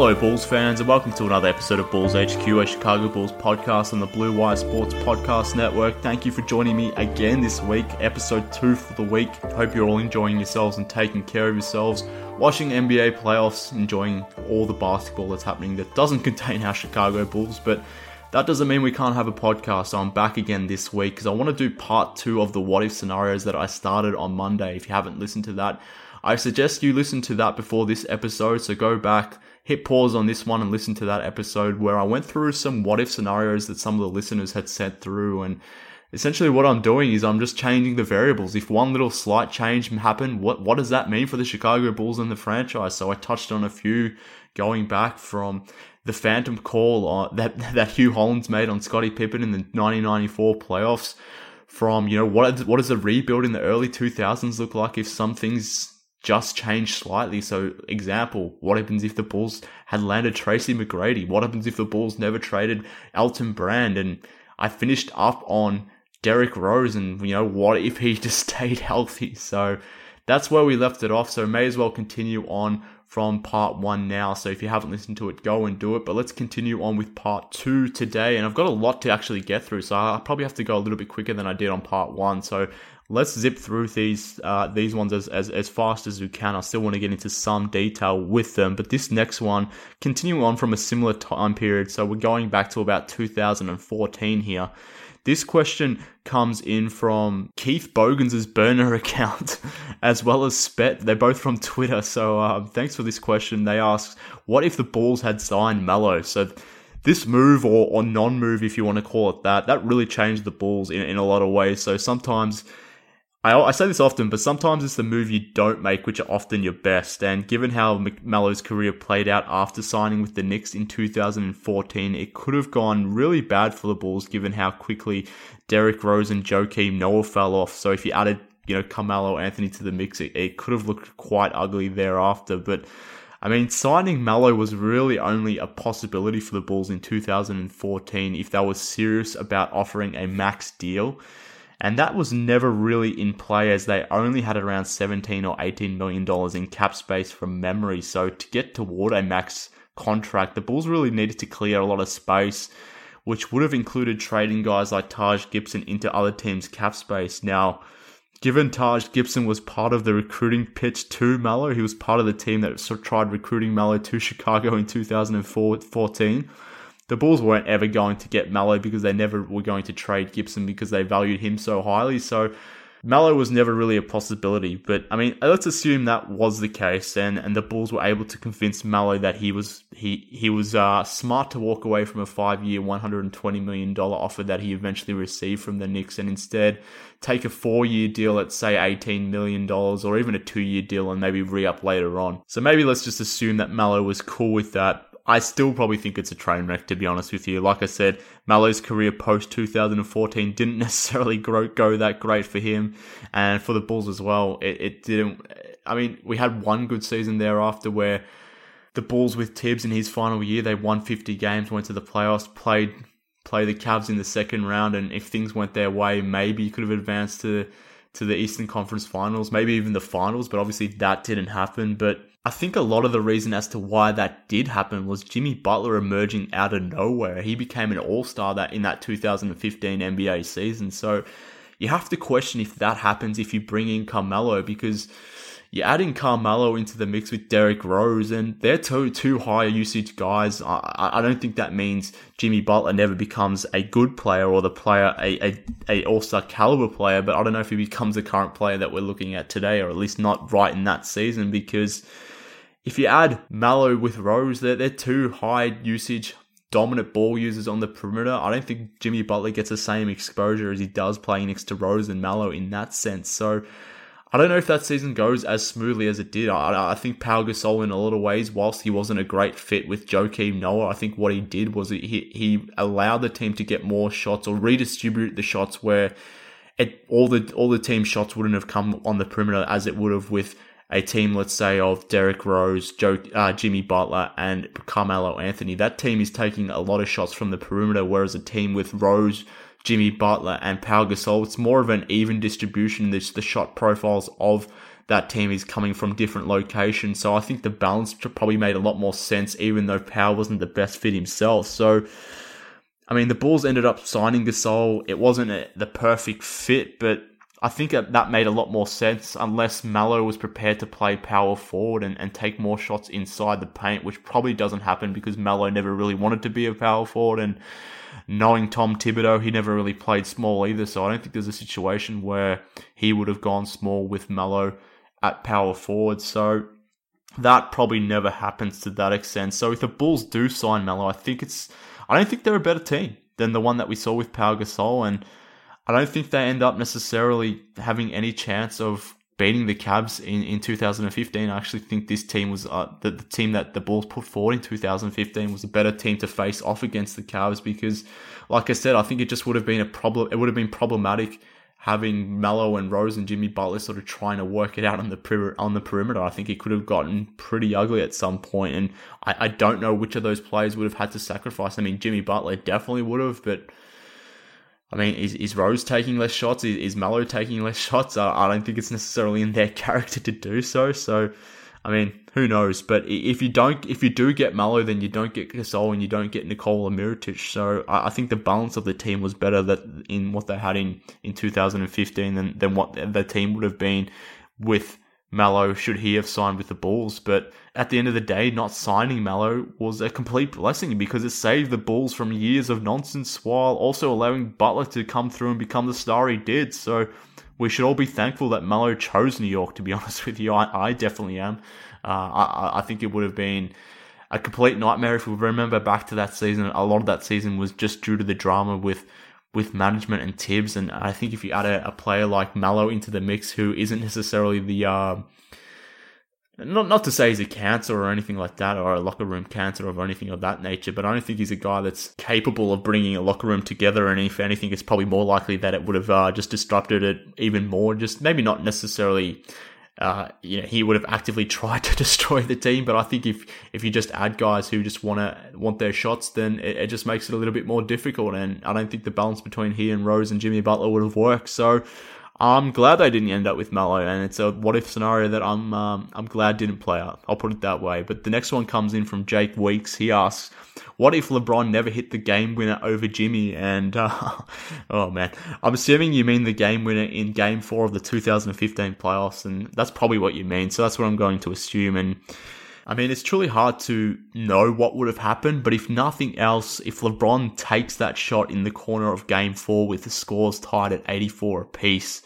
Hello, Bulls fans, and welcome to another episode of Bulls HQ, a Chicago Bulls podcast on the Blue Wire Sports Podcast Network. Thank you for joining me again this week, episode two for the week. Hope you're all enjoying yourselves and taking care of yourselves, watching NBA playoffs, enjoying all the basketball that's happening that doesn't contain our Chicago Bulls, but that doesn't mean we can't have a podcast. So I'm back again this week because I want to do part two of the what if scenarios that I started on Monday. If you haven't listened to that, I suggest you listen to that before this episode. So go back, hit pause on this one and listen to that episode where I went through some what if scenarios that some of the listeners had sent through. And essentially what I'm doing is I'm just changing the variables. If one little slight change happened, what, what does that mean for the Chicago Bulls and the franchise? So I touched on a few going back from the phantom call on, that, that Hugh Hollins made on Scottie Pippen in the 1994 playoffs from, you know, what, what does a rebuild in the early 2000s look like if some things just changed slightly. So, example, what happens if the Bulls had landed Tracy McGrady? What happens if the Bulls never traded Elton Brand? And I finished up on Derrick Rose and, you know, what if he just stayed healthy? So that's where we left it off. So may as well continue on from part one now. So if you haven't listened to it, go and do it. But let's continue on with part two today. And I've got a lot to actually get through. So I probably have to go a little bit quicker than I did on part one. So let's zip through these uh, these ones as, as, as fast as we can. I still want to get into some detail with them, but this next one, continuing on from a similar time period, so we're going back to about 2014 here. This question comes in from Keith Bogans' burner account, as well as Spet. They're both from Twitter, so uh, thanks for this question. They ask, "What if the Bulls had signed Melo?" So this move or, or non-move, if you want to call it that, that really changed the Bulls in, in a lot of ways. So sometimes I, I say this often, but sometimes it's the move you don't make which are often your best. And given how Melo's career played out after signing with the Knicks in 2014, it could have gone really bad for the Bulls given how quickly Derrick Rose and Joakim Noah fell off. So if you added, you know, Carmelo Anthony to the mix, it, it could have looked quite ugly thereafter. But I mean, signing Melo was really only a possibility for the Bulls in 2014 if they were serious about offering a max deal and that was never really in play as they only had around 17 or 18 million dollars in cap space from memory. So to get toward a max contract, the Bulls really needed to clear a lot of space, which would have included trading guys like Taj Gibson into other teams' cap space. Now, given Taj Gibson was part of the recruiting pitch to Melo, he was part of the team that tried recruiting Melo to Chicago in 2014 the Bulls weren't ever going to get Melo because they never were going to trade Gibson because they valued him so highly. So Melo was never really a possibility. But I mean, let's assume that was the case, and, and the Bulls were able to convince Melo that he was he he was uh, smart to walk away from a five year, one hundred and twenty million dollar offer that he eventually received from the Knicks, and instead take a four year deal at say eighteen million dollars, or even a two year deal, and maybe re up later on. So maybe let's just assume that Mallow was cool with that. I still probably think it's a train wreck, to be honest with you. Like I said, Melo's career post 2014 didn't necessarily grow, go that great for him, and for the Bulls as well. It, it didn't. I mean, we had one good season thereafter where the Bulls with Thibs in his final year, they won 50 games, went to the playoffs, played play the Cavs in the second round, and if things went their way, maybe you could have advanced to to the Eastern Conference Finals, maybe even the finals. But obviously that didn't happen. But I think a lot of the reason as to why that did happen was Jimmy Butler emerging out of nowhere. He became an All Star that in that 2015 NBA season. So you have to question if that happens if you bring in Carmelo because you're adding Carmelo into the mix with Derrick Rose, and they're two two high usage guys. I, I don't think that means Jimmy Butler never becomes a good player or the player a, a, a All Star caliber player, but I don't know if he becomes the current player that we're looking at today, or at least not right in that season. Because if you add Melo with Rose, they're they're two high usage. Dominant ball users on the perimeter. I don't think Jimmy Butler gets the same exposure as he does playing next to Rose and Melo in that sense. So I don't know if that season goes as smoothly as it did. I, I think Pau Gasol, in a lot of ways, whilst he wasn't a great fit with Joakim Noah, I think what he did was he he allowed the team to get more shots or redistribute the shots where it, all the all the team shots wouldn't have come on the perimeter as it would have with a team, let's say, of Derrick Rose, Joe, uh, Jimmy Butler, and Carmelo Anthony. That team is taking a lot of shots from the perimeter, whereas a team with Rose, Jimmy Butler and Pau Gasol. It's more of an even distribution. This the shot profiles of that team is coming from different locations. So I think the balance probably made a lot more sense, even though Pau wasn't the best fit himself. So, I mean, the Bulls ended up signing Gasol. It wasn't a, the perfect fit, but I think that made a lot more sense unless Melo was prepared to play power forward and, and take more shots inside the paint, which probably doesn't happen because Melo never really wanted to be a power forward. And knowing Tom Thibodeau, he never really played small either. So I don't think there's a situation where he would have gone small with Melo at power forward. So that probably never happens to that extent. So if the Bulls do sign Melo, I think it's I don't think they're a better team than the one that we saw with Pau Gasol, and I don't think they end up necessarily having any chance of beating the Cavs in, in 2015. I actually think this team was uh, the, the team that the Bulls put forward in 2015 was a better team to face off against the Cavs because, like I said, I think it just would have been a problem. It would have been problematic having Melo and Rose and Jimmy Butler sort of trying to work it out on the on the perimeter. I think it could have gotten pretty ugly at some point, and I, I don't know which of those players would have had to sacrifice. I mean, Jimmy Butler definitely would have, but I mean, is, is Rose taking less shots? Is, is Melo taking less shots? I, I don't think it's necessarily in their character to do so. So, I mean, who knows? But if you don't, if you do get Melo, then you don't get Gasol and you don't get Nikola Mirotic. So I, I think the balance of the team was better that in what they had in, in 2015 than, than what the team would have been with Melo should he have signed with the Bulls. But at the end of the day, not signing Melo was a complete blessing because it saved the Bulls from years of nonsense while also allowing Butler to come through and become the star he did. So we should all be thankful that Melo chose New York, to be honest with you. I, I definitely am. Uh, I, I think it would have been a complete nightmare if we remember back to that season. A lot of that season was just due to the drama with with management and Thibs. And I think if you add a, a player like Melo into the mix, who isn't necessarily the uh, not not to say he's a cancer or anything like that, or a locker room cancer or anything of that nature, but I don't think he's a guy that's capable of bringing a locker room together. And if anything, it's probably more likely that it would have uh, just disrupted it even more. Just maybe not necessarily uh, you know, he would have actively tried to destroy the team. But I think if if you just add guys who just want to want their shots, then it, it, just makes it a little bit more difficult. And I don't think the balance between he and Rose and Jimmy Butler would have worked. So I'm glad they didn't end up with Melo, and it's a what if scenario that I'm um, I'm glad didn't play out. I'll put it that way. But the next one comes in from Jake Weeks. He asks, "What if LeBron never hit the game winner over Jimmy?" And uh, oh man, I'm assuming you mean the game winner in Game Four of the 2015 playoffs, and that's probably what you mean. So that's what I'm going to assume. And I mean, it's truly hard to know what would have happened, but if nothing else, if LeBron takes that shot in the corner of game four with the scores tied at 84 apiece,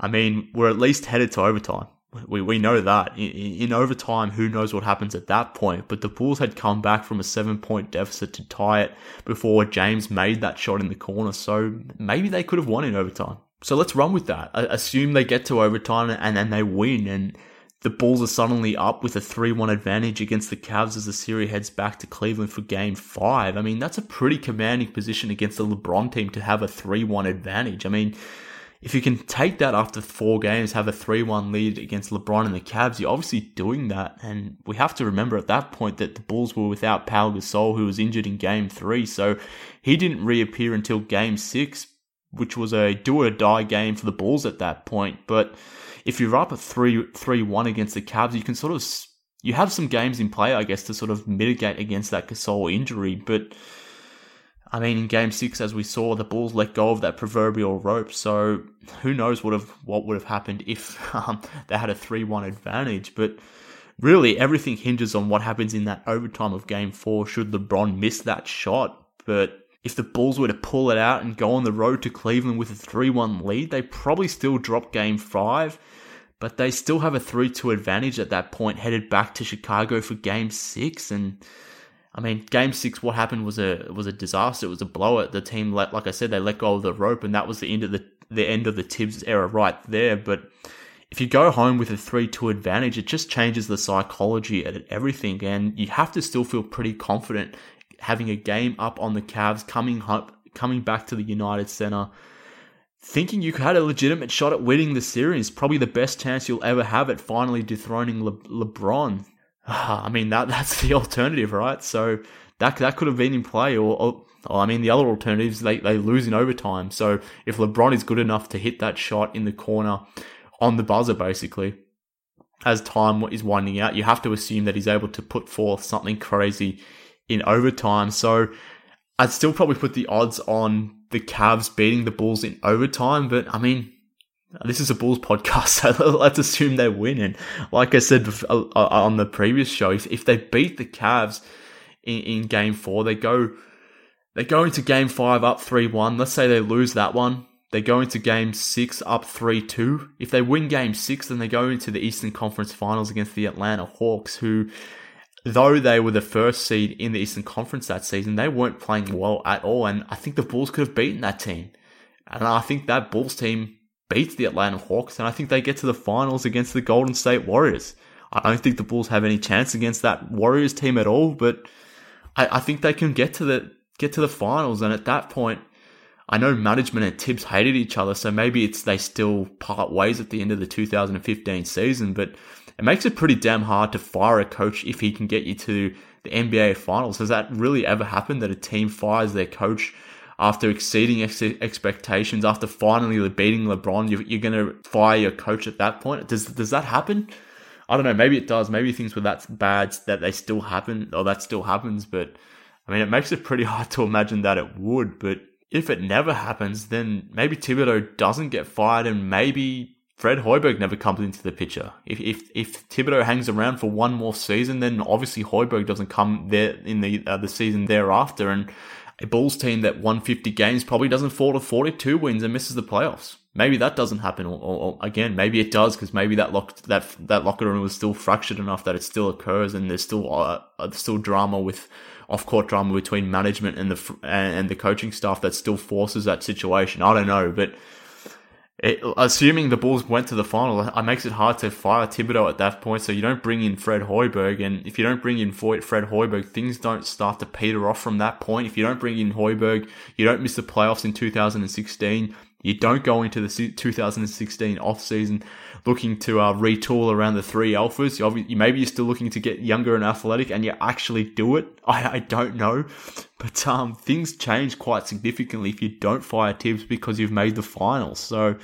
I mean, we're at least headed to overtime. We, we know that. In, in overtime, who knows what happens at that point? But the Bulls had come back from a seven point deficit to tie it before James made that shot in the corner, so maybe they could have won in overtime. So let's run with that. Assume they get to overtime and then they win and the Bulls are suddenly up with a 3 1 advantage against the Cavs as the series heads back to Cleveland for game five. I mean, that's a pretty commanding position against the LeBron team to have a 3 1 advantage. I mean, if you can take that after four games, have a 3 1 lead against LeBron and the Cavs, you're obviously doing that. And we have to remember at that point that the Bulls were without Pau Gasol, who was injured in game three. So he didn't reappear until game six, which was a do or die game for the Bulls at that point. But if you're up at 3 3 1 against the Cavs, you can sort of. You have some games in play, I guess, to sort of mitigate against that Gasol injury. But I mean, in Game Six, as we saw, the Bulls let go of that proverbial rope. So who knows what have what would have happened if um, they had a three-one advantage? But really, everything hinges on what happens in that overtime of Game Four. Should LeBron miss that shot, but if the Bulls were to pull it out and go on the road to Cleveland with a three-one lead, they probably still drop Game Five. But they still have a 3 2 advantage at that point, headed back to Chicago for game six. And I mean, Game Six, what happened was a was a disaster. It was a blowout. The team let, like I said, they let go of the rope, and that was the end of the the end of the Thibs era right there. But if you go home with a three two advantage, it just changes the psychology at everything, and you have to still feel pretty confident having a game up on the Cavs, coming up, coming back to the United Center. Thinking you had a legitimate shot at winning the series, probably the best chance you'll ever have at finally dethroning Le- LeBron. Ah, I mean that that's the alternative, right? So that that could have been in play, or, or, or I mean the other alternatives they they lose in overtime. So if LeBron is good enough to hit that shot in the corner on the buzzer, basically, as time is winding out, you have to assume that he's able to put forth something crazy in overtime. So I'd still probably put the odds on the Cavs beating the Bulls in overtime, but I mean this is a Bulls podcast, so let's assume they win. And like I said uh, uh, on the previous show, if, if they beat the Cavs in, in game four, they go they go into game five up three one. Let's say they lose that one. They go into game six up 3 2. If they win game six, then they go into the Eastern Conference Finals against the Atlanta Hawks, who, though they were the first seed in the Eastern Conference that season, they weren't playing well at all. And I think the Bulls could have beaten that team. And I think that Bulls team beats the Atlanta Hawks, and I think they get to the finals against the Golden State Warriors. I don't think the Bulls have any chance against that Warriors team at all, but I, I think they can get to the get to the finals. And at that point, I know management and Thibs hated each other, so maybe it's they still part ways at the end of the 2015 season. But it makes it pretty damn hard to fire a coach if he can get you to the NBA Finals. Has that really ever happened that a team fires their coach? After exceeding ex- expectations, after finally beating LeBron, you're, you're going to fire your coach at that point. Does does that happen? I don't know. Maybe it does. Maybe things were that bad that they still happen, or that still happens. But I mean, it makes it pretty hard to imagine that it would. But if it never happens, then maybe Thibodeau doesn't get fired, and maybe Fred Hoiberg never comes into the picture. If if if Thibodeau hangs around for one more season, then obviously Hoiberg doesn't come there in the uh, the season thereafter, and a Bulls team that won 50 games probably doesn't fall to 42 wins and misses the playoffs. Maybe that doesn't happen, or, or, or again, maybe it does because maybe that lock, that that locker room was still fractured enough that it still occurs, and there's still uh, uh still drama with off court drama between management and the and the coaching staff that still forces that situation. I don't know, but it, assuming the Bulls went to the final, it makes it hard to fire Thibodeau at that point. So you don't bring in Fred Hoiberg, and if you don't bring in Fred Hoiberg, things don't start to peter off from that point. If you don't bring in Hoiberg, you don't miss the playoffs in 2016. You don't go into the 2016 off season looking to uh, retool around the three alphas. You, maybe you're still looking to get younger and athletic, and you actually do it. I, I don't know, but um, things change quite significantly if you don't fire Thibs because you've made the finals. So.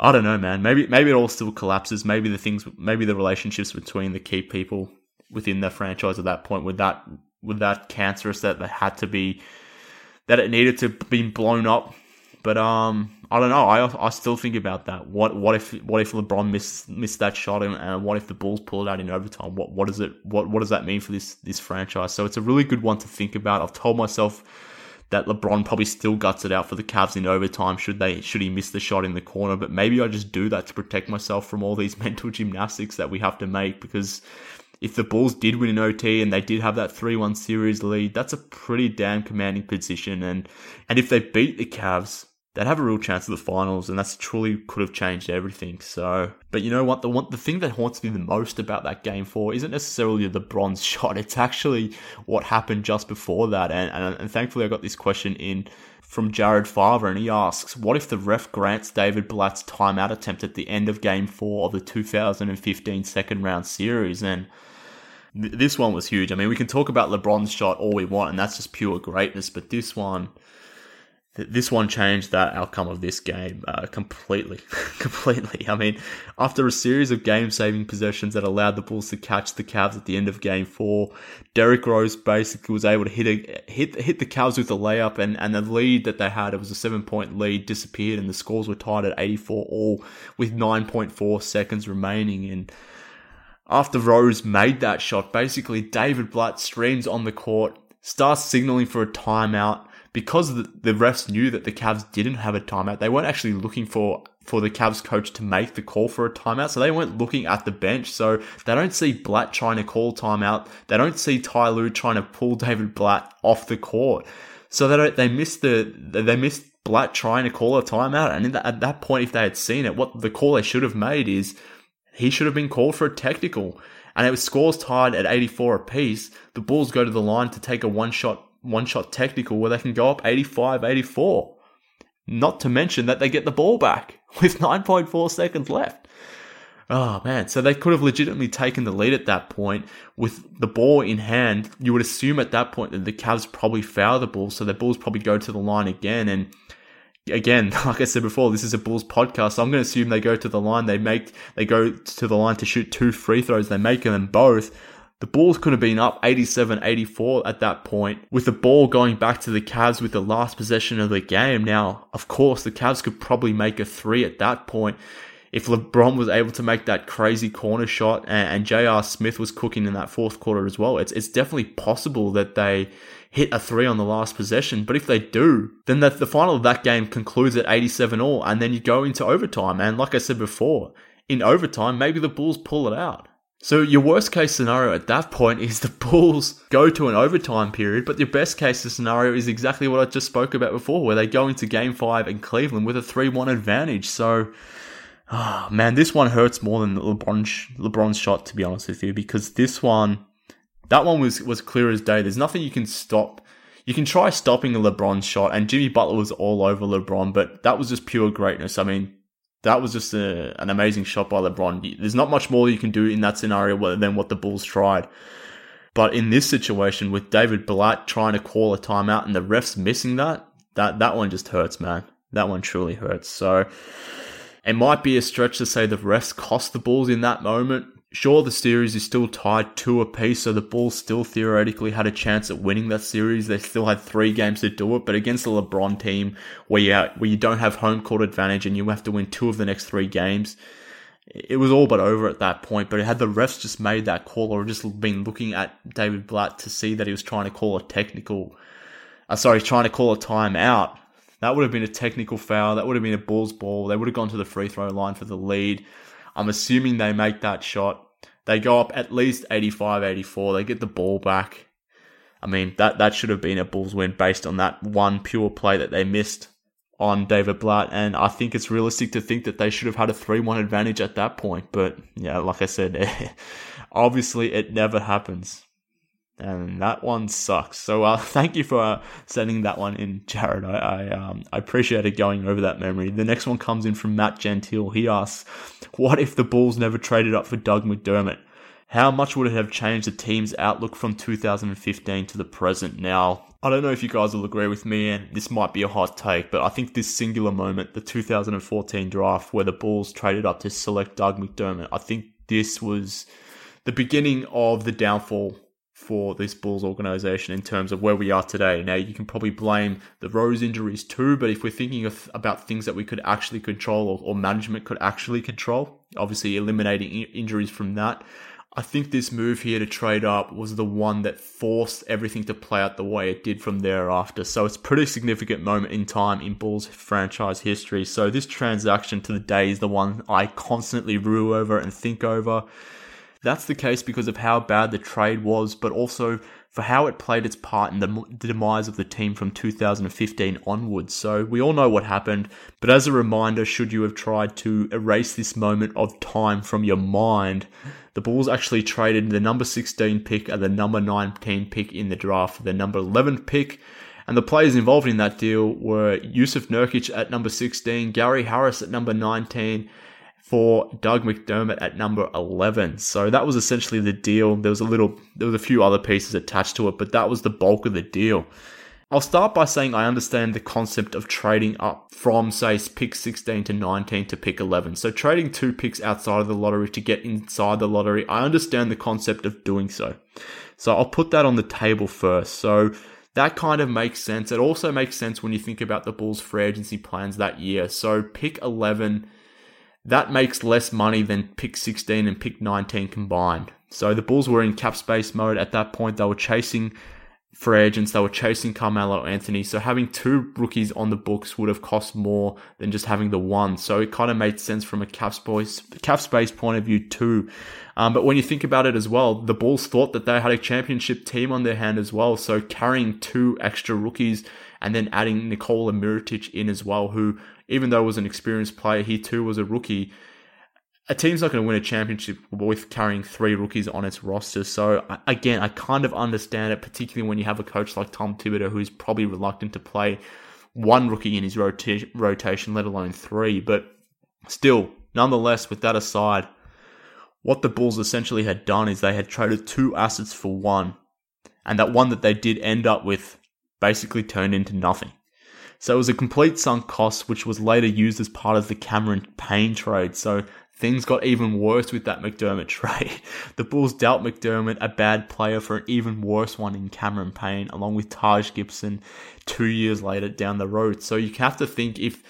I don't know, man. Maybe maybe it all still collapses. Maybe the things, maybe the relationships between the key people within the franchise at that point with that were that cancerous that they had to be that it needed to be blown up but um, I don't know. I I still think about that. What what if what if LeBron missed missed that shot and, and what if the Bulls pull it out in overtime? What what does it what what does that mean for this this franchise? So it's a really good one to think about. I've told myself that LeBron probably still guts it out for the Cavs in overtime should they should he miss the shot in the corner. But maybe I just do that to protect myself from all these mental gymnastics that we have to make because if the Bulls did win an OT and they did have that 3-1 series lead, that's a pretty damn commanding position. And and if they beat the Cavs, they'd have a real chance of the finals, and that's truly could have changed everything. So, but you know what? The one, the thing that haunts me the most about that game four isn't necessarily LeBron's shot. It's actually what happened just before that. And, and, and thankfully, I got this question in from Jared Farver, and he asks, What if the ref grants David Blatt's timeout attempt at the end of game four of the 2015 second round series? And th- this one was huge. I mean, we can talk about LeBron's shot all we want, and that's just pure greatness, but this one this one changed that outcome of this game uh, completely. completely. I mean, after a series of game saving possessions that allowed the Bulls to catch the Cavs at the end of game four, Derrick Rose basically was able to hit a, hit hit the Cavs with a layup, and, and the lead that they had, it was a seven point lead, disappeared, and the scores were tied at 84 all with 9.4 seconds remaining. And after Rose made that shot, basically David Blatt streams on the court, starts signaling for a timeout because the, refs knew that the Cavs didn't have a timeout, they weren't actually looking for for the Cavs coach to make the call for a timeout. So they weren't looking at the bench. So they don't see Blatt trying to call timeout. They don't see Ty Lue trying to pull David Blatt off the court. So they don't, they missed the they missed Blatt trying to call a timeout. And at that point, if they had seen it, what the call they should have made is he should have been called for a technical. And it was scores tied at 84 apiece. The Bulls go to the line to take a one shot one shot technical where they can go up 85 84. Not to mention that they get the ball back with 9.4 seconds left. Oh man, so they could have legitimately taken the lead at that point with the ball in hand. You would assume at that point that the Cavs probably foul the ball, so the Bulls probably go to the line again. And again, like I said before, this is a Bulls podcast, so I'm going to assume they go to the line. They make they go to the line to shoot two free throws. They make them both. The Bulls could have been up 87 84 at that point, with the ball going back to the Cavs with the last possession of the game. Now, of course, the Cavs could probably make a three at that point if LeBron was able to make that crazy corner shot and, and J.R. Smith was cooking in that fourth quarter as well. It's, it's definitely possible that they hit a three on the last possession. But if they do, then the, the final of that game concludes at 87 all, and then you go into overtime. And like I said before, in overtime, maybe the Bulls pull it out. So your worst case scenario at that point is the Bulls go to an overtime period, but your best case scenario is exactly what I just spoke about before, where they go into game five in Cleveland with a 3-1 advantage. So, oh, man, this one hurts more than the LeBron, LeBron's shot, to be honest with you, because this one, that one was, was clear as day. There's nothing you can stop. You can try stopping a LeBron shot, and Jimmy Butler was all over LeBron, but that was just pure greatness. I mean, that was just a, an amazing shot by LeBron. There's not much more you can do in that scenario than what the Bulls tried. But in this situation, with David Blatt trying to call a timeout and the refs missing that, that that one just hurts, man. That one truly hurts. So it might be a stretch to say the refs cost the Bulls in that moment, Sure, the series is still tied two apiece, so the Bulls still theoretically had a chance at winning that series. They still had three games to do it, but against the LeBron team, where you where you don't have home court advantage and you have to win two of the next three games, it was all but over at that point. But had the refs just made that call or just been looking at David Blatt to see that he was trying to call a technical, uh, sorry, trying to call a timeout, that would have been a technical foul. That would have been a Bulls ball. They would have gone to the free throw line for the lead. I'm assuming they make that shot. They go up at least 85 84. They get the ball back. I mean, that, that should have been a Bulls win based on that one pure play that they missed on David Blatt. And I think it's realistic to think that they should have had a 3 1 advantage at that point. But yeah, like I said, obviously it never happens and that one sucks. So uh, thank you for uh, sending that one in, Jared. I I, um, I going over that memory. The next one comes in from Matt Gentile. He asks, "What if the Bulls never traded up for Doug McDermott? How much would it have changed the team's outlook from 2015 to the present?" Now, I don't know if you guys will agree with me, and this might be a hot take, but I think this singular moment, the 2014 draft, where the Bulls traded up to select Doug McDermott, I think this was the beginning of the downfall for this Bulls organization in terms of where we are today. Now, you can probably blame the Rose injuries too, but if we're thinking of, about things that we could actually control or, or management could actually control, obviously eliminating I- injuries from that, I think this move here to trade up was the one that forced everything to play out the way it did from thereafter. So it's a pretty significant moment in time in Bulls franchise history. So this transaction to the day is the one I constantly rue over and think over. That's the case because of how bad the trade was, but also for how it played its part in the, demise of the team from 2015 onwards. So we all know what happened, but as a reminder, should you have tried to erase this moment of time from your mind, the Bulls actually traded the number 16 pick and the number 19 pick in the draft for the number 11 pick And the players involved in that deal were Jusuf Nurkic at number 16, Gary Harris at number 19, for Doug McDermott at number 11. So that was essentially the deal. There was a little, there was a few other pieces attached to it, but that was the bulk of the deal. I'll start by saying I understand the concept of trading up from, say, pick 16 to 19 to pick 11. So trading two picks outside of the lottery to get inside the lottery, I understand the concept of doing so. So I'll put that on the table first. So that kind of makes sense. It also makes sense when you think about the Bulls' free agency plans that year. So pick 11 that makes less money than pick 16 and pick 19 combined. So the Bulls were in cap space mode at that point. They were chasing free agents. They were chasing Carmelo Anthony. So having two rookies on the books would have cost more than just having the one. So it kind of made sense from a cap space, cap space point of view too. Um, but when you think about it as well, the Bulls thought that they had a championship team on their hand as well. So carrying two extra rookies and then adding Nikola Mirotic in as well, who even though was an experienced player, he too was a rookie. A team's not going to win a championship with carrying three rookies on its roster. So again, I kind of understand it, particularly when you have a coach like Tom Thibodeau, who's probably reluctant to play one rookie in his rota- rotation, let alone three. But still, nonetheless, with that aside, what the Bulls essentially had done is they had traded two assets for one, and that one that they did end up with basically turned into nothing. So it was a complete sunk cost, which was later used as part of the Cameron Payne trade. So things got even worse with that McDermott trade. The Bulls dealt McDermott a bad player for an even worse one in Cameron Payne, along with Taj Gibson two years later down the road. So you have to think if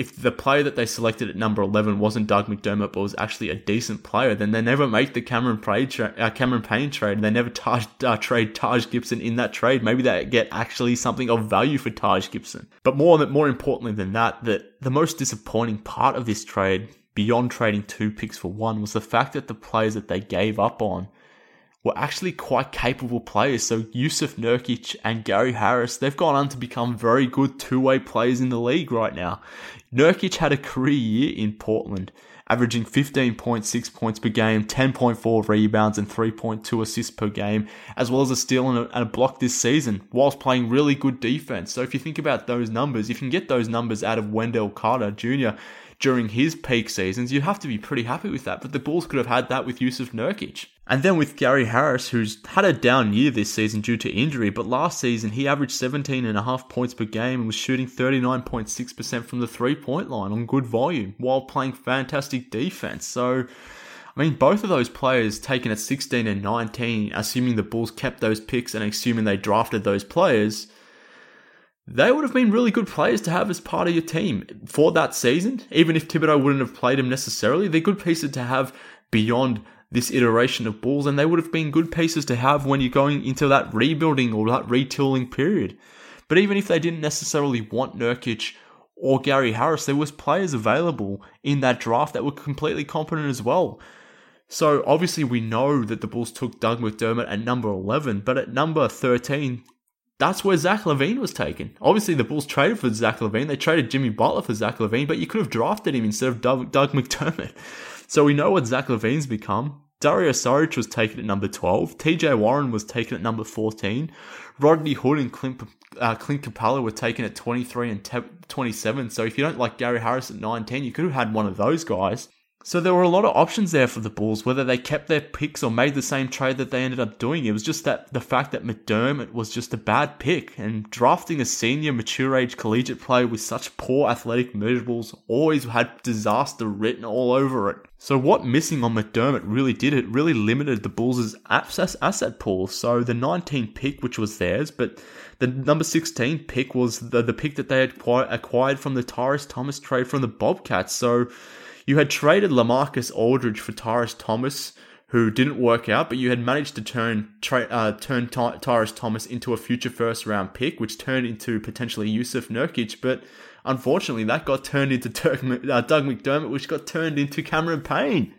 if the player that they selected at number 11 wasn't Doug McDermott, but was actually a decent player, then they never make the Cameron, tra- uh, Cameron Payne trade. They never taj- uh, trade Taj Gibson in that trade. Maybe they get actually something of value for Taj Gibson. But more, more importantly than that, that the most disappointing part of this trade, beyond trading two picks for one, was the fact that the players that they gave up on were actually quite capable players. So Jusuf Nurkic and Gary Harris, they've gone on to become very good two-way players in the league right now. Nurkic had a career year in Portland, averaging 15.6 points per game, 10.4 rebounds, and 3.2 assists per game, as well as a steal and a, and a, block this season, whilst playing really good defense. So if you think about those numbers, if you can get those numbers out of Wendell Carter Jr., during his peak seasons, you'd have to be pretty happy with that. But the Bulls could have had that with Jusuf Nurkic. And then with Gary Harris, who's had a down year this season due to injury, but last season he averaged 17 and a half points per game and was shooting 39.6% from the three point line on good volume while playing fantastic defense. So, I mean, both of those players taken at 16 and 19, assuming the Bulls kept those picks and assuming they drafted those players, they would have been really good players to have as part of your team for that season. Even if Thibodeau wouldn't have played them necessarily, they're good pieces to have beyond this iteration of Bulls, and they would have been good pieces to have when you're going into that rebuilding or that retooling period. But even if they didn't necessarily want Nurkic or Gary Harris, there was players available in that draft that were completely competent as well. So obviously we know that the Bulls took Doug McDermott at number 11, but at number 13, that's where Zach LaVine was taken. Obviously, the Bulls traded for Zach LaVine. They traded Jimmy Butler for Zach LaVine, but you could have drafted him instead of Doug, Doug McDermott. So we know what Zach LaVine's become. Dario Saric was taken at number 12. TJ Warren was taken at number 14. Rodney Hood and Clint, uh, Clint Capela were taken at 23 and 27. So if you don't like Gary Harris at 19, you could have had one of those guys. So there were a lot of options there for the Bulls, whether they kept their picks or made the same trade that they ended up doing. It was just that the fact that McDermott was just a bad pick, and drafting a senior, mature age collegiate player with such poor athletic measurables always had disaster written all over it. So what missing on McDermott really did it really limited the Bulls' asset pool. So the 19 pick, which was theirs, but the number 16 pick was the, the pick that they had acquired from the Tyrus Thomas trade from the Bobcats. So you had traded LaMarcus Aldridge for Tyrus Thomas, who didn't work out, but you had managed to turn tra- uh, turn Ty- Tyrus Thomas into a future first round pick, which turned into potentially Jusuf Nurkic. But unfortunately, that got turned into uh, Doug McDermott, which got turned into Cameron Payne.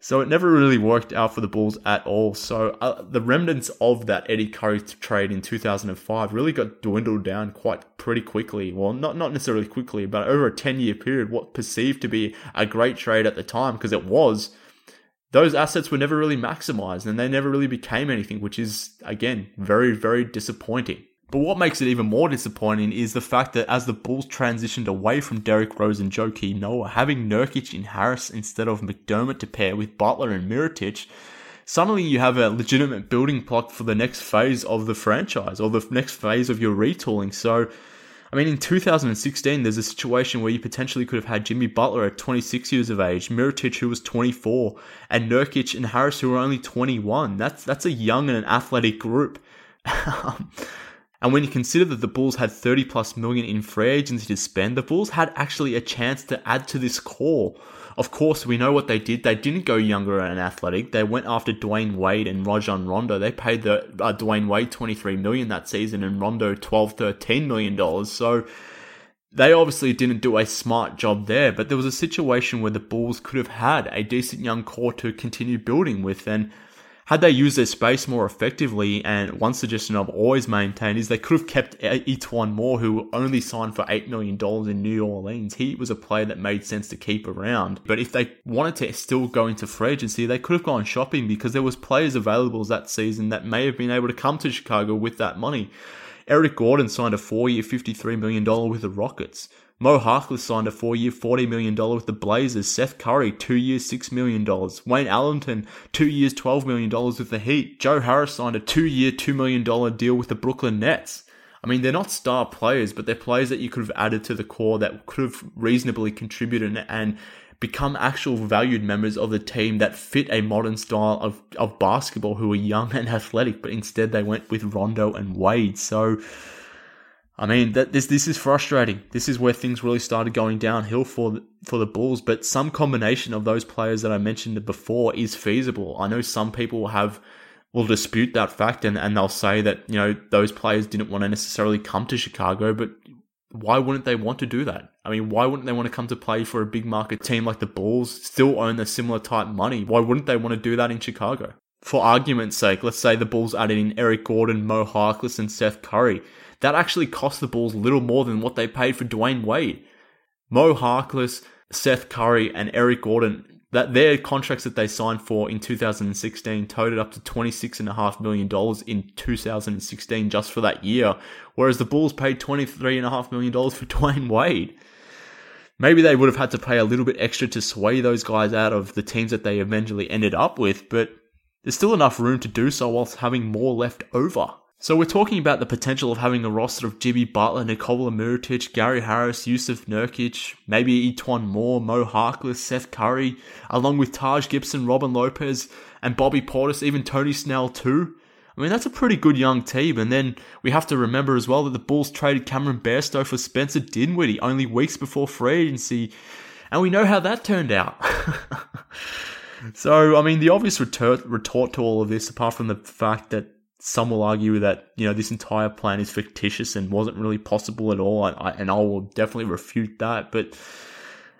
So it never really worked out for the Bulls at all. So uh, the remnants of that Eddie Curry trade in 2005 really got dwindled down quite pretty quickly. Well, not not necessarily quickly, but over a 10 year period, what perceived to be a great trade at the time because it was. Those assets were never really maximized and they never really became anything, which is again very very disappointing. But what makes it even more disappointing is the fact that as the Bulls transitioned away from Derrick Rose and Joakim Noah, having Nurkic in Harris instead of McDermott to pair with Butler and Mirotic, suddenly you have a legitimate building block for the next phase of the franchise or the next phase of your retooling. So, I mean, in 2016, there's a situation where you potentially could have had Jimmy Butler at 26 years of age, Mirotic who was 24, and Nurkic and Harris who were only 21. That's that's a young and an athletic group. Um, And when you consider that the Bulls had 30 plus million in free agency to spend, the Bulls had actually a chance to add to this core. Of course, we know what they did. They didn't go younger and athletic. They went after Dwyane Wade and Rajon Rondo. They paid the uh, Dwyane Wade 23 million that season and Rondo 12, 13 million dollars. So they obviously didn't do a smart job there, but there was a situation where the Bulls could have had a decent young core to continue building with and had they used their space more effectively, and one suggestion I've always maintained is they could have kept E'Twaun Moore, who only signed for $8 million in New Orleans. He was a player that made sense to keep around. But if they wanted to still go into free agency, they could have gone shopping because there was players available that season that may have been able to come to Chicago with that money. Eric Gordon signed a four-year, $53 million with the Rockets. Mo Harkless signed a four-year, $40 million with the Blazers. Seth Curry, two years, $6 million. Wayne Ellington, two years, $12 million with the Heat. Joe Harris signed a two-year, $2 million deal with the Brooklyn Nets. I mean, they're not star players, but they're players that you could have added to the core that could have reasonably contributed and become actual valued members of the team that fit a modern style of, of basketball who are young and athletic, but instead they went with Rondo and Wade. So, I mean, that this this is frustrating. This is where things really started going downhill for the, for the Bulls. But some combination of those players that I mentioned before is feasible. I know some people have will dispute that fact and, and they'll say that you know those players didn't want to necessarily come to Chicago, but why wouldn't they want to do that? I mean, why wouldn't they want to come to play for a big market team like the Bulls, still own a similar type money? Why wouldn't they want to do that in Chicago? For argument's sake, let's say the Bulls added in Eric Gordon, Mo Harkless, and Seth Curry that actually cost the Bulls little more than what they paid for Dwyane Wade. Mo Harkless, Seth Curry, and Eric Gordon, that their contracts that they signed for in 2016 totaled up to $26.5 million in 2016 just for that year, whereas the Bulls paid $23.5 million for Dwyane Wade. Maybe they would have had to pay a little bit extra to sway those guys out of the teams that they eventually ended up with, but there's still enough room to do so whilst having more left over. So we're talking about the potential of having a roster of Jimmy Butler, Nikola Mirotic, Gary Harris, Jusuf Nurkic, maybe E'Twaun Moore, Mo Harkless, Seth Curry, along with Taj Gibson, Robin Lopez, and Bobby Portis, even Tony Snell too. I mean, that's a pretty good young team. And then we have to remember as well that the Bulls traded Cameron Bairstow for Spencer Dinwiddie only weeks before free agency. And we know how that turned out. so, I mean, the obvious retort, retort to all of this, apart from the fact that some will argue that you know this entire plan is fictitious and wasn't really possible at all, and I, and I will definitely refute that. But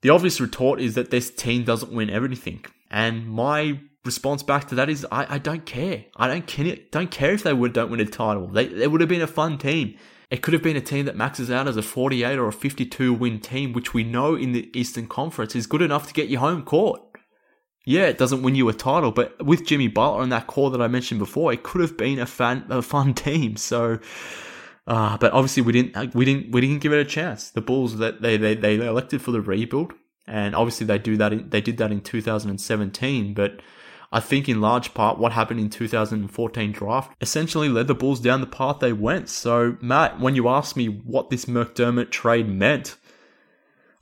the obvious retort is that this team doesn't win everything, and my response back to that is I, I don't care. I don't care. Don't care if they would don't win a title. They they would have been a fun team. It could have been a team that maxes out as a 48 or a 52 win team, which we know in the Eastern Conference is good enough to get you home court yeah, it doesn't win you a title, but with Jimmy Butler and that core that I mentioned before, it could have been a fan a fun team. So, uh, but obviously we didn't we didn't we didn't give it a chance. The Bulls that they they they elected for the rebuild, and obviously they do that in, they did that in 2017, but. I think in large part what happened in 2014 draft essentially led the Bulls down the path they went. So Matt, when you asked me what this McDermott trade meant,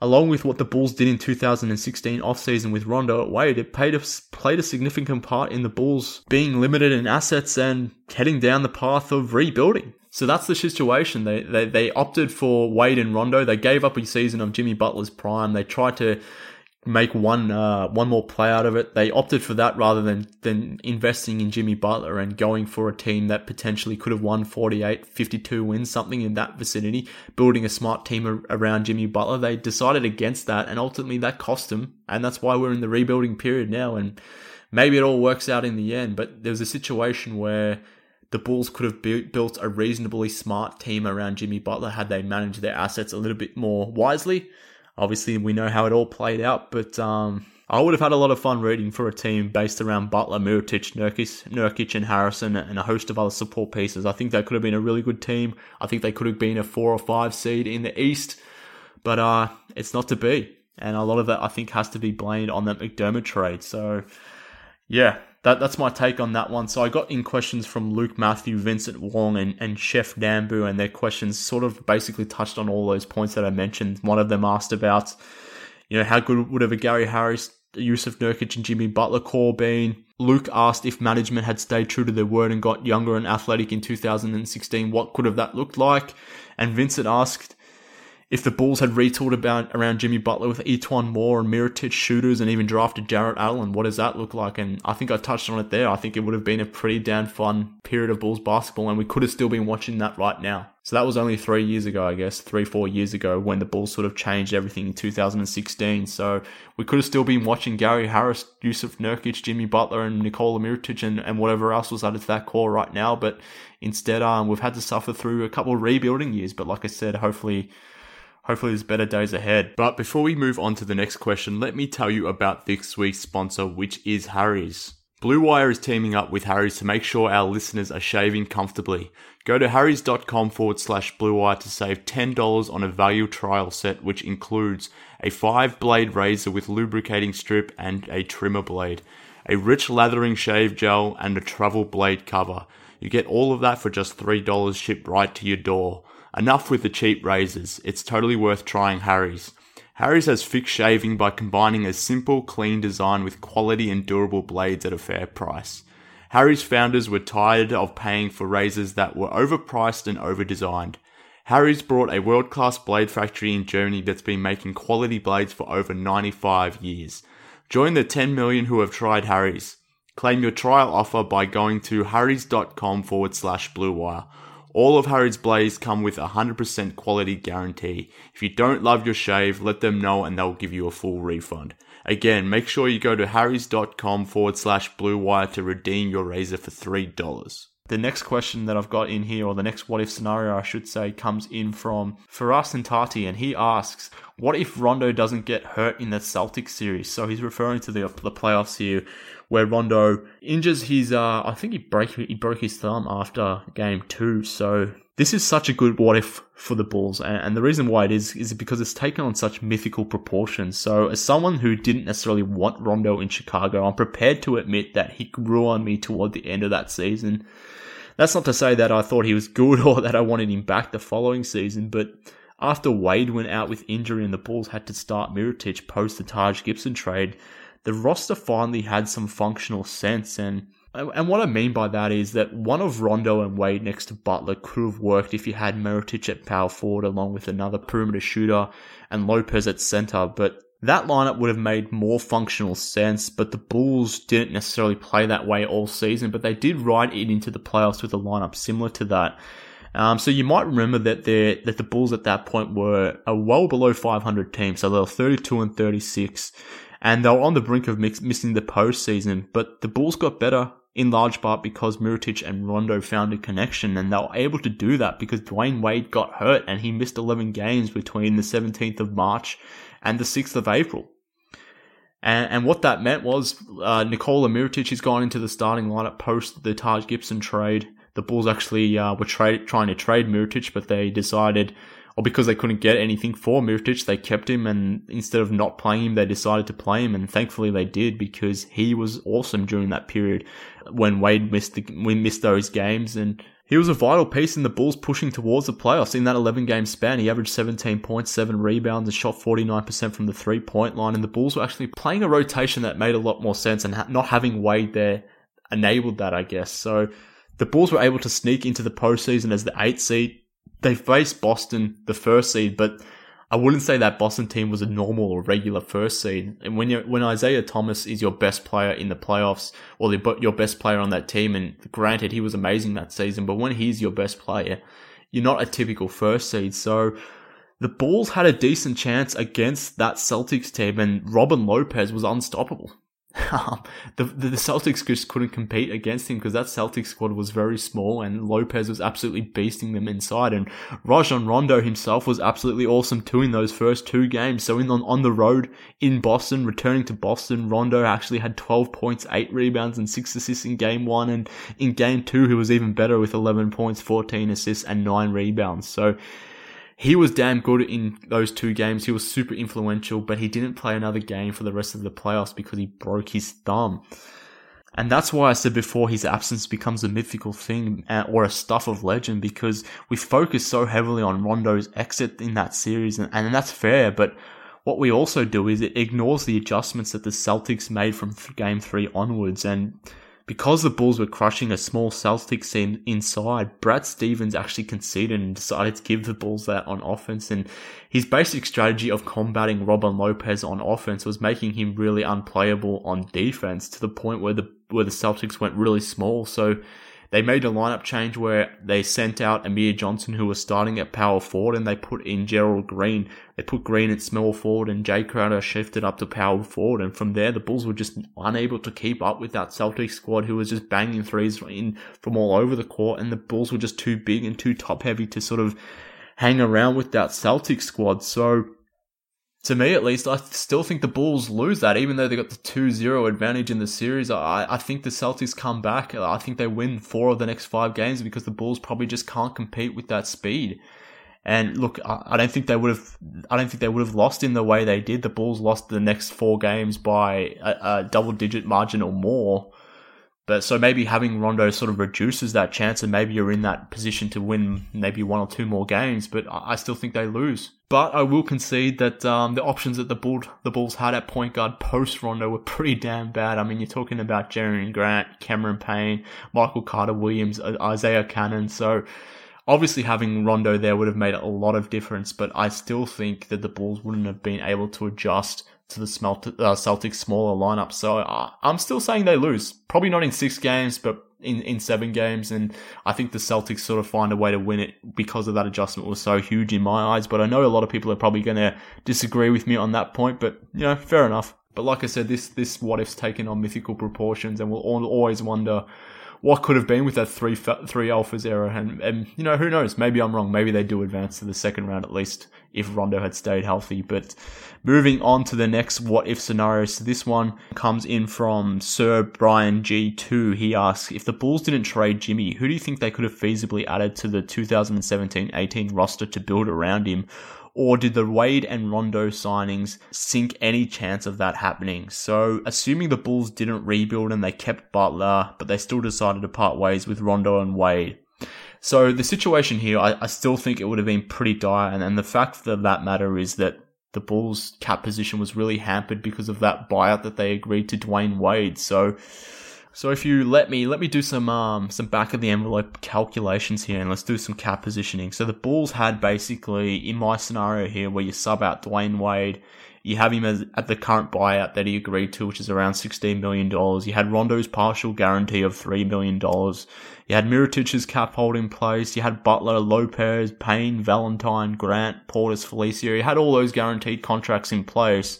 along with what the Bulls did in 2016 offseason with Rondo at Wade, it played a, played a significant part in the Bulls being limited in assets and heading down the path of rebuilding. So that's the situation. They, they they opted for Wade and Rondo. They gave up a season of Jimmy Butler's prime. They tried to make one uh, one more play out of it. They opted for that rather than than investing in Jimmy Butler and going for a team that potentially could have won 48, 52 wins, something in that vicinity, building a smart team around Jimmy Butler. They decided against that and ultimately that cost them. And that's why we're in the rebuilding period now and maybe it all works out in the end, but there was a situation where the Bulls could have built a reasonably smart team around Jimmy Butler had they managed their assets a little bit more wisely obviously we know how it all played out, but um, I would have had a lot of fun reading for a team based around Butler, Mirotic, Nurkic, Nurkic and Harrison, and a host of other support pieces. I think they could have been a really good team. I think they could have been a four or five seed in the East, but uh, it's not to be. And a lot of that, I think, has to be blamed on that McDermott trade. So, yeah, that, that's my take on that one. So I got in questions from Luke Matthew, Vincent Wong, and, and Chef Nambu, and their questions sort of basically touched on all those points that I mentioned. One of them asked about, you know, how good would have a Gary Harris, Jusuf Nurkic, and Jimmy Butler core been? Luke asked if management had stayed true to their word and got younger and athletic in 2016, what could have that looked like? And Vincent asked, if the Bulls had retooled about around Jimmy Butler with E'Twaun Moore and Mirotic shooters and even drafted Jarrett Allen, what does that look like? And I think I touched on it there. I think it would have been a pretty damn fun period of Bulls basketball, and we could have still been watching that right now. So that was only three years ago, I guess, three, four years ago when the Bulls sort of changed everything in 2016. So we could have still been watching Gary Harris, Jusuf Nurkic, Jimmy Butler, and Nikola Mirotic and, and whatever else was added to that core right now. But instead, um, we've had to suffer through a couple of rebuilding years. But like I said, hopefully Hopefully, there's better days ahead. But before we move on to the next question, let me tell you about this week's sponsor, which is Harry's. Blue Wire is teaming up with Harry's to make sure our listeners are shaving comfortably. Go to harrys.com forward slash Blue Wire to save $10 on a value trial set, which includes a five blade razor with lubricating strip and a trimmer blade, a rich lathering shave gel, and a travel blade cover. You get all of that for just $3 shipped right to your door. Enough with the cheap razors, it's totally worth trying Harry's. Harry's has fixed shaving by combining a simple, clean design with quality and durable blades at a fair price. Harry's founders were tired of paying for razors that were overpriced and overdesigned. Harry's brought a world class blade factory in Germany that's been making quality blades for over 95 years. Join the 10 million who have tried Harry's. Claim your trial offer by going to harrys.com forward slash blue wire all of Harry's blades come with a 100% quality guarantee. If you don't love your shave, let them know and they'll give you a full refund. Again, make sure you go to harrys.com forward slash blue wire to redeem your razor for $3. The next question that I've got in here, or the next what if scenario, I should say, comes in from Faras and Tati, and he asks, What if Rondo doesn't get hurt in the Celtics series? So he's referring to the, the playoffs here where Rondo injures his. Uh, I think he break he broke his thumb after game two. So this is such a good what if for the Bulls, and, and the reason why it is is because it's taken on such mythical proportions. So as someone who didn't necessarily want Rondo in Chicago, I'm prepared to admit that he grew on me toward the end of that season. That's not to say that I thought he was good or that I wanted him back the following season, but after Wade went out with injury and the Bulls had to start Mirotic post the Taj Gibson trade, the roster finally had some functional sense. And and what I mean by that is that one of Rondo and Wade next to Butler could have worked if you had Mirotic at power forward along with another perimeter shooter and Lopez at center. But that lineup would have made more functional sense, but the Bulls didn't necessarily play that way all season, but they did ride it into the playoffs with a lineup similar to that. Um, so you might remember that that the Bulls at that point were a well below 500 team, so they were 32 and 36 and they were on the brink of mix, missing the postseason. But the Bulls got better in large part because Mirotic and Rondo found a connection, and they were able to do that because Dwyane Wade got hurt and he missed 11 games between the 17th of March and the 6th of April. And, and what that meant was uh, Nikola Mirotic has gone into the starting lineup post the Taj Gibson trade. The Bulls actually uh, were tra- trying to trade Mirotic, but they decided or because they couldn't get anything for Mirotic, they kept him, and instead of not playing him, they decided to play him, and thankfully they did because he was awesome during that period when Wade missed the, we missed those games, and he was a vital piece in the Bulls pushing towards the playoffs. In that 11 game span, he averaged 17 points, 7 rebounds, and shot 49% from the three point line. And the Bulls were actually playing a rotation that made a lot more sense, and not having Wade there enabled that, I guess. So the Bulls were able to sneak into the postseason as the eight seed, they faced Boston, the first seed, but I wouldn't say that Boston team was a normal or regular first seed. And when you when Isaiah Thomas is your best player in the playoffs, or the, your best player on that team, and granted he was amazing that season, but when he's your best player, you're not a typical first seed. So the Bulls had a decent chance against that Celtics team, and Robin Lopez was unstoppable. Um, the, the Celtics just couldn't compete against him because that Celtics squad was very small and Lopez was absolutely beasting them inside. And Rajon Rondo himself was absolutely awesome too in those first two games. So in on, on the road in Boston, returning to Boston, Rondo actually had 12 points, 8 rebounds and 6 assists in game 1 and in game 2 he was even better with 11 points, 14 assists and 9 rebounds. So he was damn good in those two games. He was super influential, but he didn't play another game for the rest of the playoffs because he broke his thumb. And that's why I said before his absence becomes a mythical thing uh, or a stuff of legend because we focus so heavily on Rondo's exit in that series and, and that's fair, but what we also do is it ignores the adjustments that the Celtics made from game three onwards and because the Bulls were crushing a small Celtics team inside, Brad Stevens actually conceded and decided to give the Bulls that on offense. And his basic strategy of combating Robin Lopez on offense was making him really unplayable on defense to the point where the where the Celtics went really small. So they made a lineup change where they sent out Amir Johnson, who was starting at power forward, and they put in Gerald Green. They put Green at small forward, and Jae Crowder shifted up to power forward. And from there, the Bulls were just unable to keep up with that Celtics squad, who was just banging threes in from all over the court. And the Bulls were just too big and too top heavy to sort of hang around with that Celtics squad. So to me at least, I still think the Bulls lose that, even though they got the 2-0 advantage in the series. I, I think the Celtics come back. I think they win four of the next five games because the Bulls probably just can't compete with that speed. And look, I, I don't think they would have. I don't think they would have lost in the way they did. The Bulls lost the next four games by a, a double-digit margin or more. But so maybe having Rondo sort of reduces that chance, and maybe you're in that position to win maybe one or two more games. But I still think they lose. But I will concede that um, the options that the the Bulls had at point guard post Rondo were pretty damn bad. I mean, you're talking about Jerian Grant, Cameron Payne, Michael Carter Williams, Isaiah Canaan. So obviously having Rondo there would have made a lot of difference. But I still think that the Bulls wouldn't have been able to adjust to the uh, Celtics smaller lineup. So I'm still saying they lose. Probably not in six games, but in, in seven games. And I think the Celtics sort of find a way to win it because of that adjustment was so huge in my eyes. But I know a lot of people are probably going to disagree with me on that point, but you know, fair enough. But like I said, this, this what if's taken on mythical proportions and we'll always wonder what could have been with that three three alphas era. And, and you know, who knows? Maybe I'm wrong. Maybe they do advance to the second round at least if Rondo had stayed healthy. But moving on to the next what if scenario. So this one comes in from Sir Brian G2. He asks if the Bulls didn't trade Jimmy, who do you think they could have feasibly added to the 2017-18 roster to build around him? Or did the Wade and Rondo signings sink any chance of that happening? So, assuming the Bulls didn't rebuild and they kept Butler, but they still decided to part ways with Rondo and Wade. So, the situation here, I, I still think it would have been pretty dire. And, and the fact of that matter is that the Bulls' cap position was really hampered because of that buyout that they agreed to Dwyane Wade. So, so if you let me, let me do some um some back of the envelope calculations here, and let's do some cap positioning. So the Bulls had basically in my scenario here, where you sub out Dwyane Wade, you have him as, at the current buyout that he agreed to, which is around sixteen million dollars. You had Rondo's partial guarantee of three million dollars. You had Mirotic's cap hold in place. You had Butler, Lopez, Payne, Valentine, Grant, Portis, Felicio. You had all those guaranteed contracts in place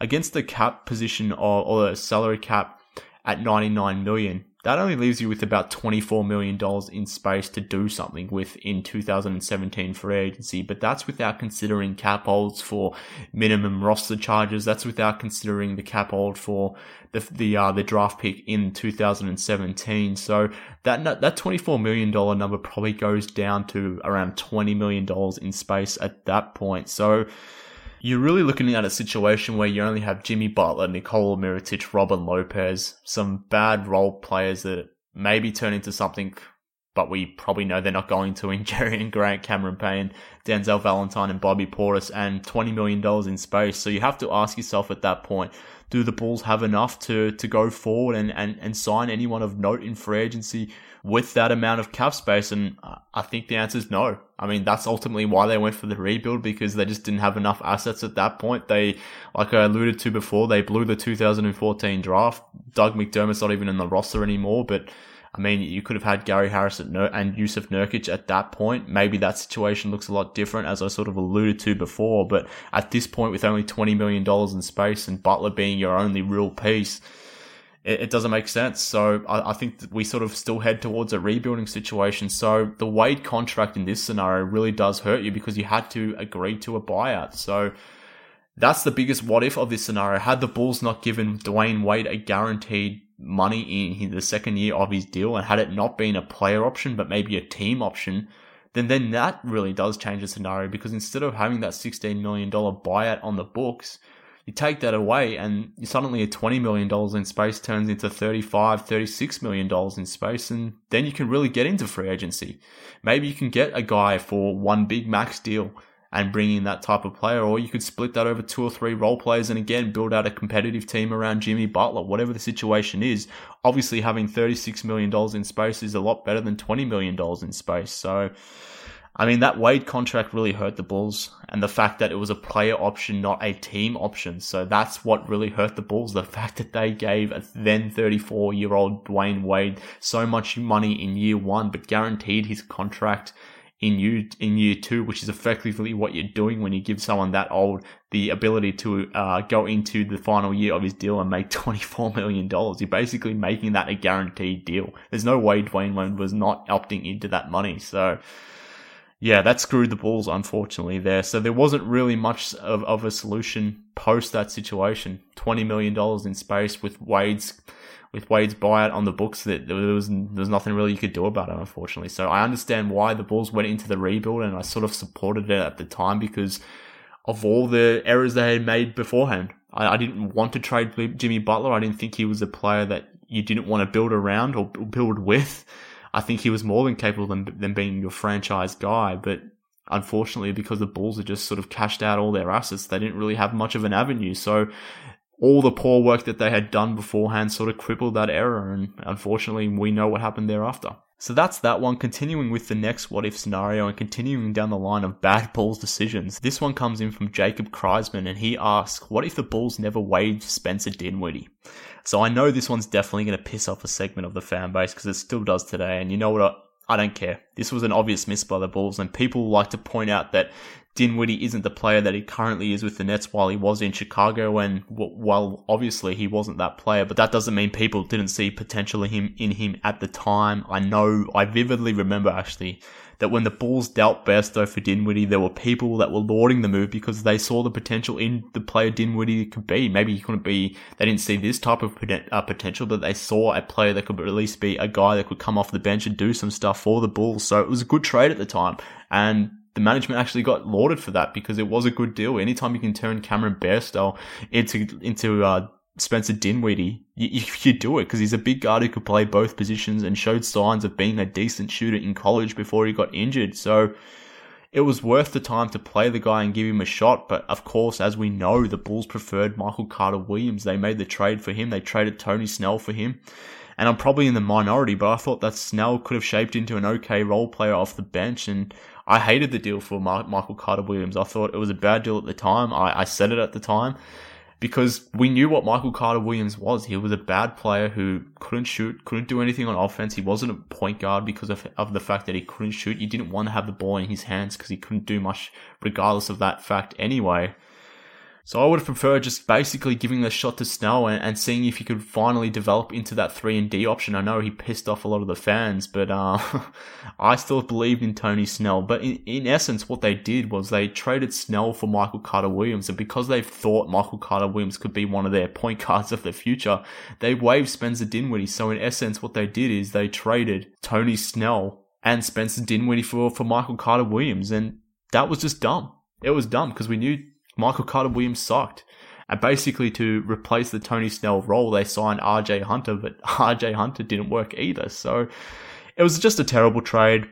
against the cap position or, or the salary cap at 99 million. That only leaves you with about $24 million in space to do something with in 2017 free agency, but that's without considering cap holds for minimum roster charges. That's without considering the cap hold for the, the, uh, the draft pick in 2017. So that, that $24 million number probably goes down to around $20 million in space at that point. So, you're really looking at a situation where you only have Jimmy Butler, Nikola Mirotic, Robin Lopez, some bad role players that maybe turn into something, but we probably know they're not going to in Jerian Grant, Cameron Payne, Denzel Valentine, and Bobby Portis, and $20 million in space. So you have to ask yourself at that point, do the Bulls have enough to, to go forward and, and, and sign anyone of note in free agency with that amount of cap space? And I think the answer is no. I mean, that's ultimately why they went for the rebuild because they just didn't have enough assets at that point. They, like I alluded to before, they blew the 2014 draft. Doug McDermott's not even in the roster anymore, but I mean, you could have had Gary Harris and Jusuf Nurkic at that point. Maybe that situation looks a lot different, as I sort of alluded to before. But at this point, with only $20 million in space and Butler being your only real piece, it, it doesn't make sense. So I, I think we sort of still head towards a rebuilding situation. So the Wade contract in this scenario really does hurt you because you had to agree to a buyout. So that's the biggest what if of this scenario. Had the Bulls not given Dwyane Wade a guaranteed money in the second year of his deal and had it not been a player option but maybe a team option, then then that really does change the scenario because instead of having that $16 million buyout on the books, you take that away and suddenly a $20 million in space turns into $35, $36 million in space. And then you can really get into free agency. Maybe you can get a guy for one big max deal and bring in that type of player, or you could split that over two or three role players and again build out a competitive team around Jimmy Butler, whatever the situation is. Obviously, having $36 million in space is a lot better than $20 million in space. So, I mean, that Wade contract really hurt the Bulls, and the fact that it was a player option, not a team option. So that's what really hurt the Bulls. The fact that they gave a then 34 year old Dwyane Wade so much money in year one, but guaranteed his contract in year, in year two, which is effectively what you're doing when you give someone that old the ability to uh, go into the final year of his deal and make $24 million. You're basically making that a guaranteed deal. There's no way Dwyane Wade was not opting into that money. So, yeah, that screwed the Bulls, unfortunately, there. So there wasn't really much of, of a solution post that situation. $20 million in space with Wade's, with Wade's buyout on the books that there was, there was nothing really you could do about it, unfortunately. So I understand why the Bulls went into the rebuild and I sort of supported it at the time because of all the errors they had made beforehand. I, I didn't want to trade Jimmy Butler. I didn't think he was a player that you didn't want to build around or build with. I think he was more than capable than, than being your franchise guy, but unfortunately, because the Bulls had just sort of cashed out all their assets, they didn't really have much of an avenue. So all the poor work that they had done beforehand sort of crippled that error, and unfortunately, we know what happened thereafter. So that's that one. Continuing with the next what if scenario and continuing down the line of bad Bulls decisions. This one comes in from Jacob Kreisman and he asks, What if the Bulls never waived Spencer Dinwiddie? So I know this one's definitely going to piss off a segment of the fan base because it still does today. And you know what? I don't care. This was an obvious miss by the Bulls, and people like to point out that Dinwiddie isn't the player that he currently is with the Nets while he was in Chicago, and while obviously he wasn't that player, but that doesn't mean people didn't see potential in him in him at the time. I know, I vividly remember actually that when the Bulls dealt Bairstow for Dinwiddie, there were people that were lauding the move because they saw the potential in the player Dinwiddie could be. Maybe he couldn't be, they didn't see this type of uh, potential, but they saw a player that could at least be a guy that could come off the bench and do some stuff for the Bulls. So it was a good trade at the time. And the management actually got lauded for that because it was a good deal. Anytime you can turn Cameron Bairstow into into uh, Spencer Dinwiddie, you, you do it because he's a big guard who could play both positions and showed signs of being a decent shooter in college before he got injured. So it was worth the time to play the guy and give him a shot. But of course, as we know, the Bulls preferred Michael Carter Williams. They made the trade for him. They traded Tony Snell for him. And I'm probably in the minority, but I thought that Snell could have shaped into an okay role player off the bench. And I hated the deal for Michael Carter Williams. I thought it was a bad deal at the time. I, I said it at the time because we knew what Michael Carter Williams was. He was a bad player who couldn't shoot, couldn't do anything on offense. He wasn't a point guard because of, of the fact that he couldn't shoot. You didn't want to have the ball in his hands because he couldn't do much regardless of that fact anyway. So I would have preferred just basically giving the shot to Snell and, and, seeing if he could finally develop into that three and D option. I know he pissed off a lot of the fans, but uh, I still believed in Tony Snell. But in, in essence, what they did was they traded Snell for Michael Carter Williams, and because they thought Michael Carter Williams could be one of their point guards of the future, they waived Spencer Dinwiddie. So in essence, what they did is they traded Tony Snell and Spencer Dinwiddie for for Michael Carter Williams, and that was just dumb. It was dumb because we knew Michael Carter Williams sucked. And basically, to replace the Tony Snell role, they signed RJ Hunter, but RJ Hunter didn't work either. So it was just a terrible trade.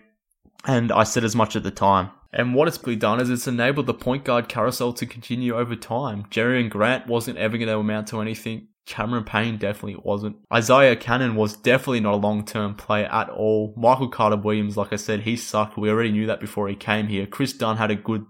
And I said as much at the time. And what it's done is it's enabled the point guard carousel to continue over time. Jerian Grant wasn't ever going to amount to anything. Cameron Payne definitely wasn't. Isaiah Canaan was definitely not a long term player at all. Michael Carter Williams, like I said, he sucked. We already knew that before he came here. Kris Dunn had a good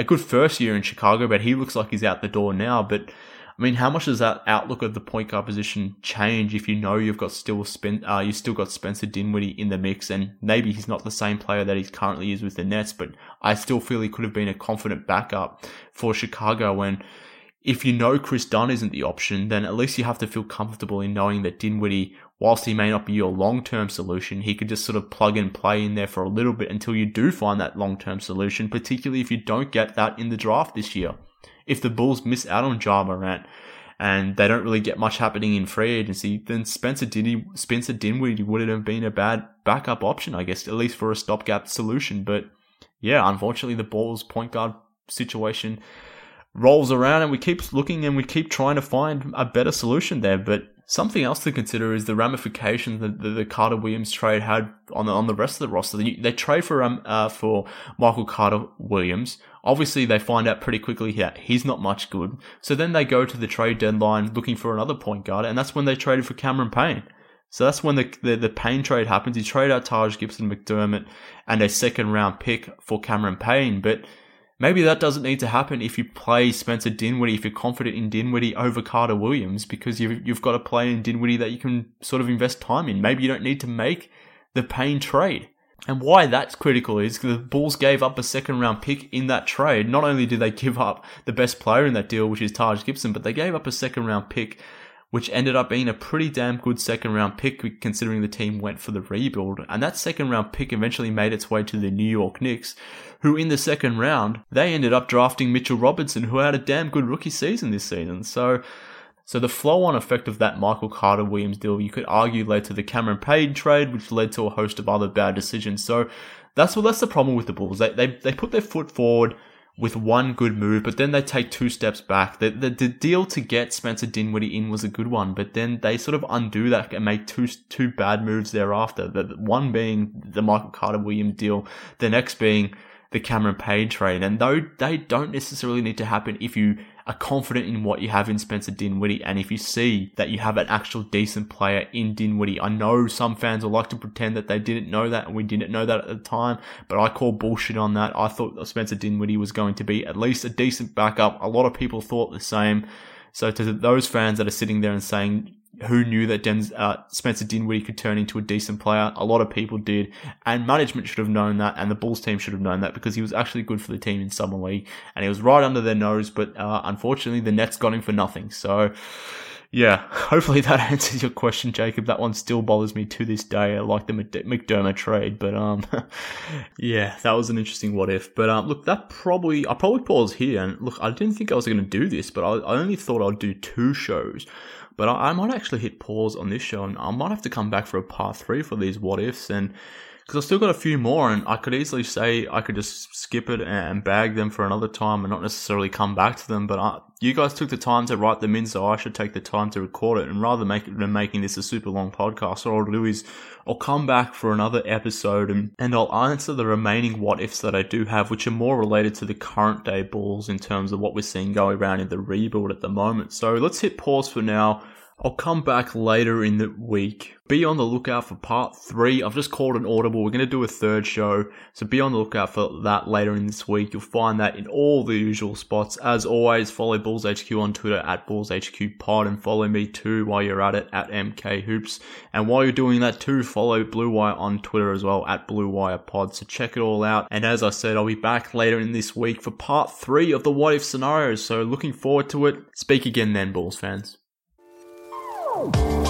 a good first year in Chicago, but he looks like he's out the door now. But I mean, how much does that outlook of the point guard position change if you know you've got still spent, uh, you still got Spencer Dinwiddie in the mix, and maybe he's not the same player that he currently is with the Nets, but I still feel he could have been a confident backup for Chicago when if you know Kris Dunn isn't the option, then at least you have to feel comfortable in knowing that Dinwiddie, whilst he may not be your long-term solution, he could just sort of plug and play in there for a little bit until you do find that long-term solution, particularly if you don't get that in the draft this year. If the Bulls miss out on Ja Morant and they don't really get much happening in free agency, then Spencer Dinwiddie, Spencer Dinwiddie wouldn't have been a bad backup option, I guess, at least for a stopgap solution. But yeah, unfortunately, the Bulls point guard situation rolls around and we keep looking and we keep trying to find a better solution there. But something else to consider is the ramifications that the, the Carter Williams trade had on the on the rest of the roster. They, they trade for um uh, for Michael Carter Williams. Obviously, they find out pretty quickly that he's not much good. So then they go to the trade deadline looking for another point guard, and that's when they traded for Cameron Payne. So that's when the, the, the Payne trade happens. You trade out Taj Gibson McDermott and a second round pick for Cameron Payne, but Maybe that doesn't need to happen if you play Spencer Dinwiddie, if you're confident in Dinwiddie over Carter Williams, because you've, you've got a player in Dinwiddie that you can sort of invest time in. Maybe you don't need to make the Payne trade. And why that's critical is the Bulls gave up a second round pick in that trade. Not only did they give up the best player in that deal, which is Taj Gibson, but they gave up a second round pick which ended up being a pretty damn good second round pick considering the team went for the rebuild. And that second round pick eventually made its way to the New York Knicks, who in the second round, they ended up drafting Mitchell Robinson, who had a damn good rookie season this season. So, so the flow on effect of that Michael Carter Williams deal, you could argue led to the Cameron Payne trade, which led to a host of other bad decisions. So that's what that's the problem with the Bulls. They, they, they put their foot forward with one good move, but then they take two steps back. The, the, the deal to get Spencer Dinwiddie in was a good one, but then they sort of undo that and make two two bad moves thereafter. The one being the Michael Carter Williams deal, the next being the Cameron Payne trade. And though they don't necessarily need to happen if you are confident in what you have in Spencer Dinwiddie, and if you see that you have an actual decent player in Dinwiddie, I know some fans will like to pretend that they didn't know that, and we didn't know that at the time, but I call bullshit on that. I thought Spencer Dinwiddie was going to be at least a decent backup. A lot of people thought the same. So to those fans that are sitting there and saying who knew that Denz, uh, Spencer Dinwiddie could turn into a decent player? A lot of people did, and management should have known that, and the Bulls team should have known that because he was actually good for the team in summer league, and he was right under their nose. But uh, unfortunately, the Nets got him for nothing. So. Yeah, hopefully that answers your question, Jacob. That one still bothers me to this day. I like the McDermott trade, but um, yeah, that was an interesting what if. But um, look, that probably I probably pause here. And look, I didn't think I was going to do this, but I, I only thought I'd do two shows but I, I, might actually hit pause on this show and I might have to come back for a part three for these what ifs and because I've still got a few more and I could easily say I could just skip it and bag them for another time and not necessarily come back to them. But I, you guys took the time to write them in, so I should take the time to record it. And rather make, than making this a super long podcast, what I'll do is I'll come back for another episode and, and I'll answer the remaining what ifs that I do have, which are more related to the current day Bulls in terms of what we're seeing going around in the rebuild at the moment. So let's hit pause for now. I'll come back later in the week. Be on the lookout for part three. I've just called an audible. We're going to do a third show. So be on the lookout for that later in this week. You'll find that in all the usual spots. As always, follow Bulls HQ on Twitter at Bulls HQ Pod and follow me too while you're at it at MK Hoops. And while you're doing that too, follow Blue Wire on Twitter as well at Blue Wire Pod. So check it all out. And as I said, I'll be back later in this week for part three of the what if scenarios. So looking forward to it. Speak again then, Bulls fans. Woo!